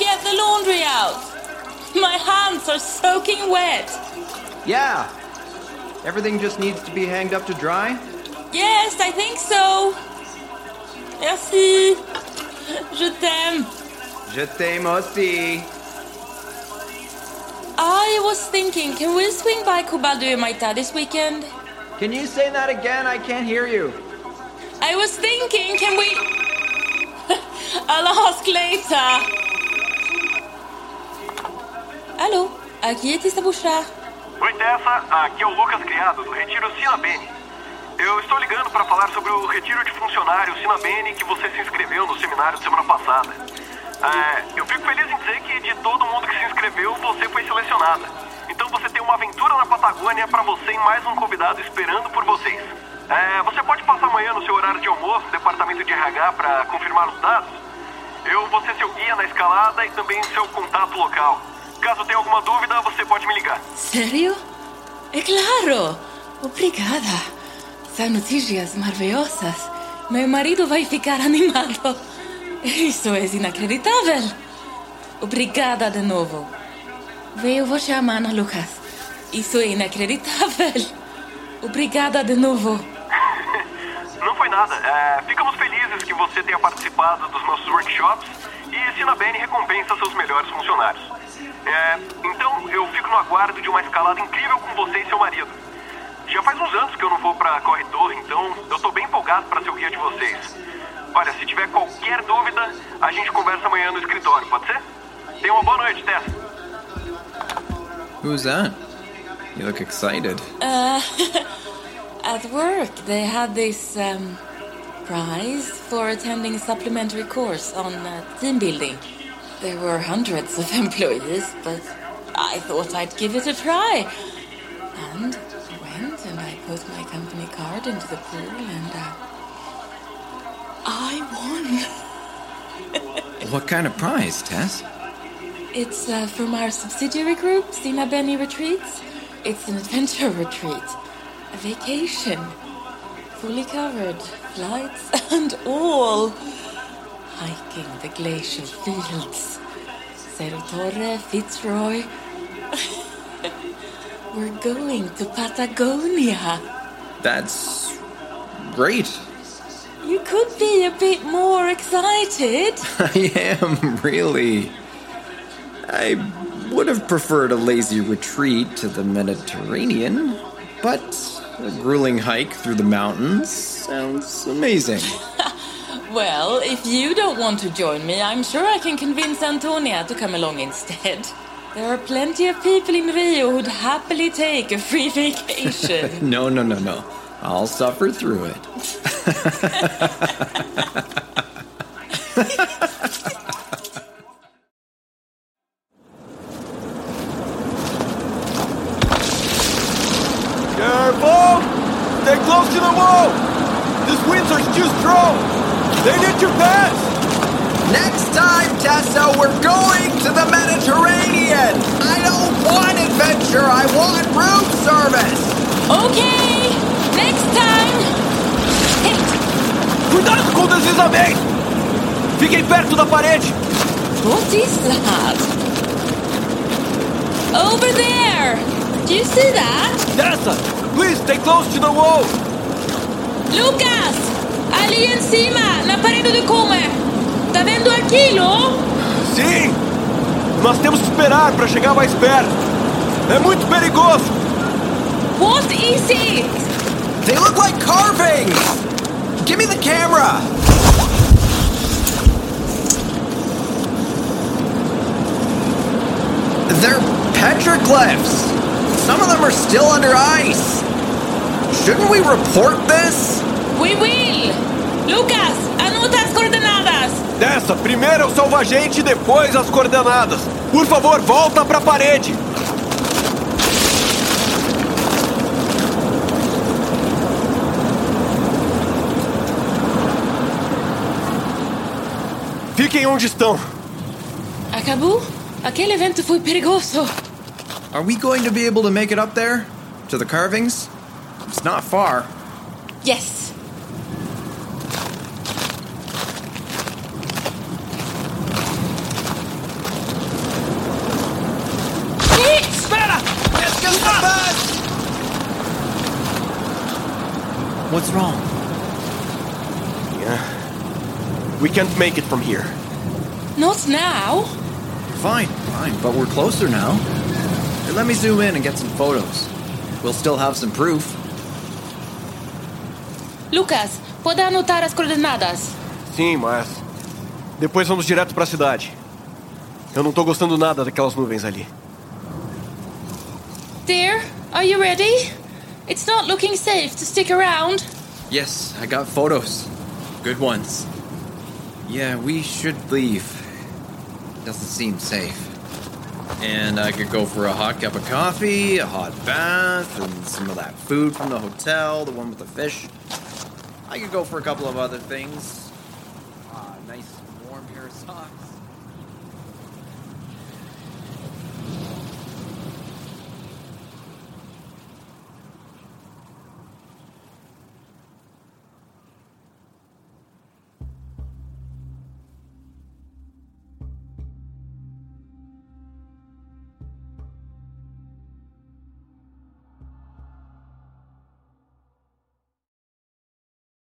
get the laundry out? My hands are soaking wet. Yeah. Everything just needs to be hanged up to dry? Yes, I think so. Merci. Je t'aime. Je t'aime aussi. I was thinking, can we swing by Kubaldu and Maita this weekend? Can you say that again? I can't hear you. I was thinking, can we... I'll ask later. Alô, aqui é Tissa Bouchard. Oi, Tessa. Aqui é o Lucas Criado, do Retiro Sina Bene. Eu estou ligando para falar sobre o retiro de funcionário Sina Bene que você se inscreveu no seminário semana passada. É, eu fico feliz em dizer que de todo mundo que se inscreveu, você foi selecionada. Então você tem uma aventura na Patagônia para você e mais um convidado esperando por vocês. É, você pode passar amanhã no seu horário de almoço departamento de RH para confirmar os dados? Eu vou ser seu guia na escalada e também seu contato local. Caso tenha alguma dúvida, você pode me ligar. Sério? É claro! Obrigada! São notícias maravilhosas. Meu marido vai ficar animado. Isso é inacreditável. Obrigada de novo. Veio você a mano, Lucas. Isso é inacreditável. Obrigada de novo. Não foi nada. É, ficamos felizes que você tenha participado dos nossos workshops e Sinabene recompensa seus melhores funcionários. É, então, eu fico no aguardo de uma escalada incrível com você e seu marido. Já faz uns anos que eu não vou pra Corretor, então eu tô bem empolgado para ser o guia de vocês. Olha, se tiver qualquer dúvida, a gente conversa amanhã no escritório, pode ser? Tenha uma boa noite, Tess. Who's that? You look excited. Uh, at work, they had this um, prize for attending a supplementary course on uh, team building. There were hundreds of employees, but I thought I'd give it a try. And I went and I put my company card into the pool and uh, I won. What kind of prize, Tess? It's uh, from our subsidiary group, Sina Benny Retreats. It's an adventure retreat, a vacation, fully covered, flights and all. Hiking the glacial fields, Cerro Torre, Fitzroy. We're going to Patagonia. That's great. You could be a bit more excited. I am, really. I would have preferred a lazy retreat to the Mediterranean, but a grueling hike through the mountains sounds amazing. Well, if you don't want to join me, I'm sure I can convince Antonia to come along instead. There are plenty of people in Rio who'd happily take a free vacation. No, no, no, no. I'll suffer through it. Careful! Stay close to the wall! These winds are too strong! They need your pass! Next time, Tessa, we're going to the Mediterranean! I don't want adventure, I want room service! okay, next time. Hey, Cuidado com o deslizamento! Fiquem perto da parede! what is that? Over there. Do you see that? Tessa, please stay close to the wall! Lucas! Ali em cima, na parede do Comer. Tá vendo aquilo? Sim! Nós temos que esperar para chegar mais perto! É muito perigoso! What is it? They look like carvings! Give me the camera! They're petroglyphs! Some of them are still under ice! Shouldn't we report this? We will. Lucas, anota as coordenadas. Tessa, primeiro eu salvo a gente e depois as coordenadas. Por favor, volta pra parede! Fiquem onde estão. Acabou? Aquele evento foi perigoso. Are we going to be able to make it up there? To the carvings? It's not far. Yes. What's wrong? Yeah. We can't make it from here. Not now. Fine, fine, but we're closer now. Hey, let me zoom in and get some photos. We'll still have some proof. Lucas, pode anotar as coordenadas. Sim, mas. Depois vamos direto para a cidade. Eu não tô gostando nada daquelas nuvens ali. Dear, are you ready? It's not looking safe to stick around. Yes, I got photos. Good ones. Yeah, we should leave. Doesn't seem safe. And I could go for a hot cup of coffee, a hot bath, and some of that food from the hotel, the one with the fish. I could go for a couple of other things. Ah, nice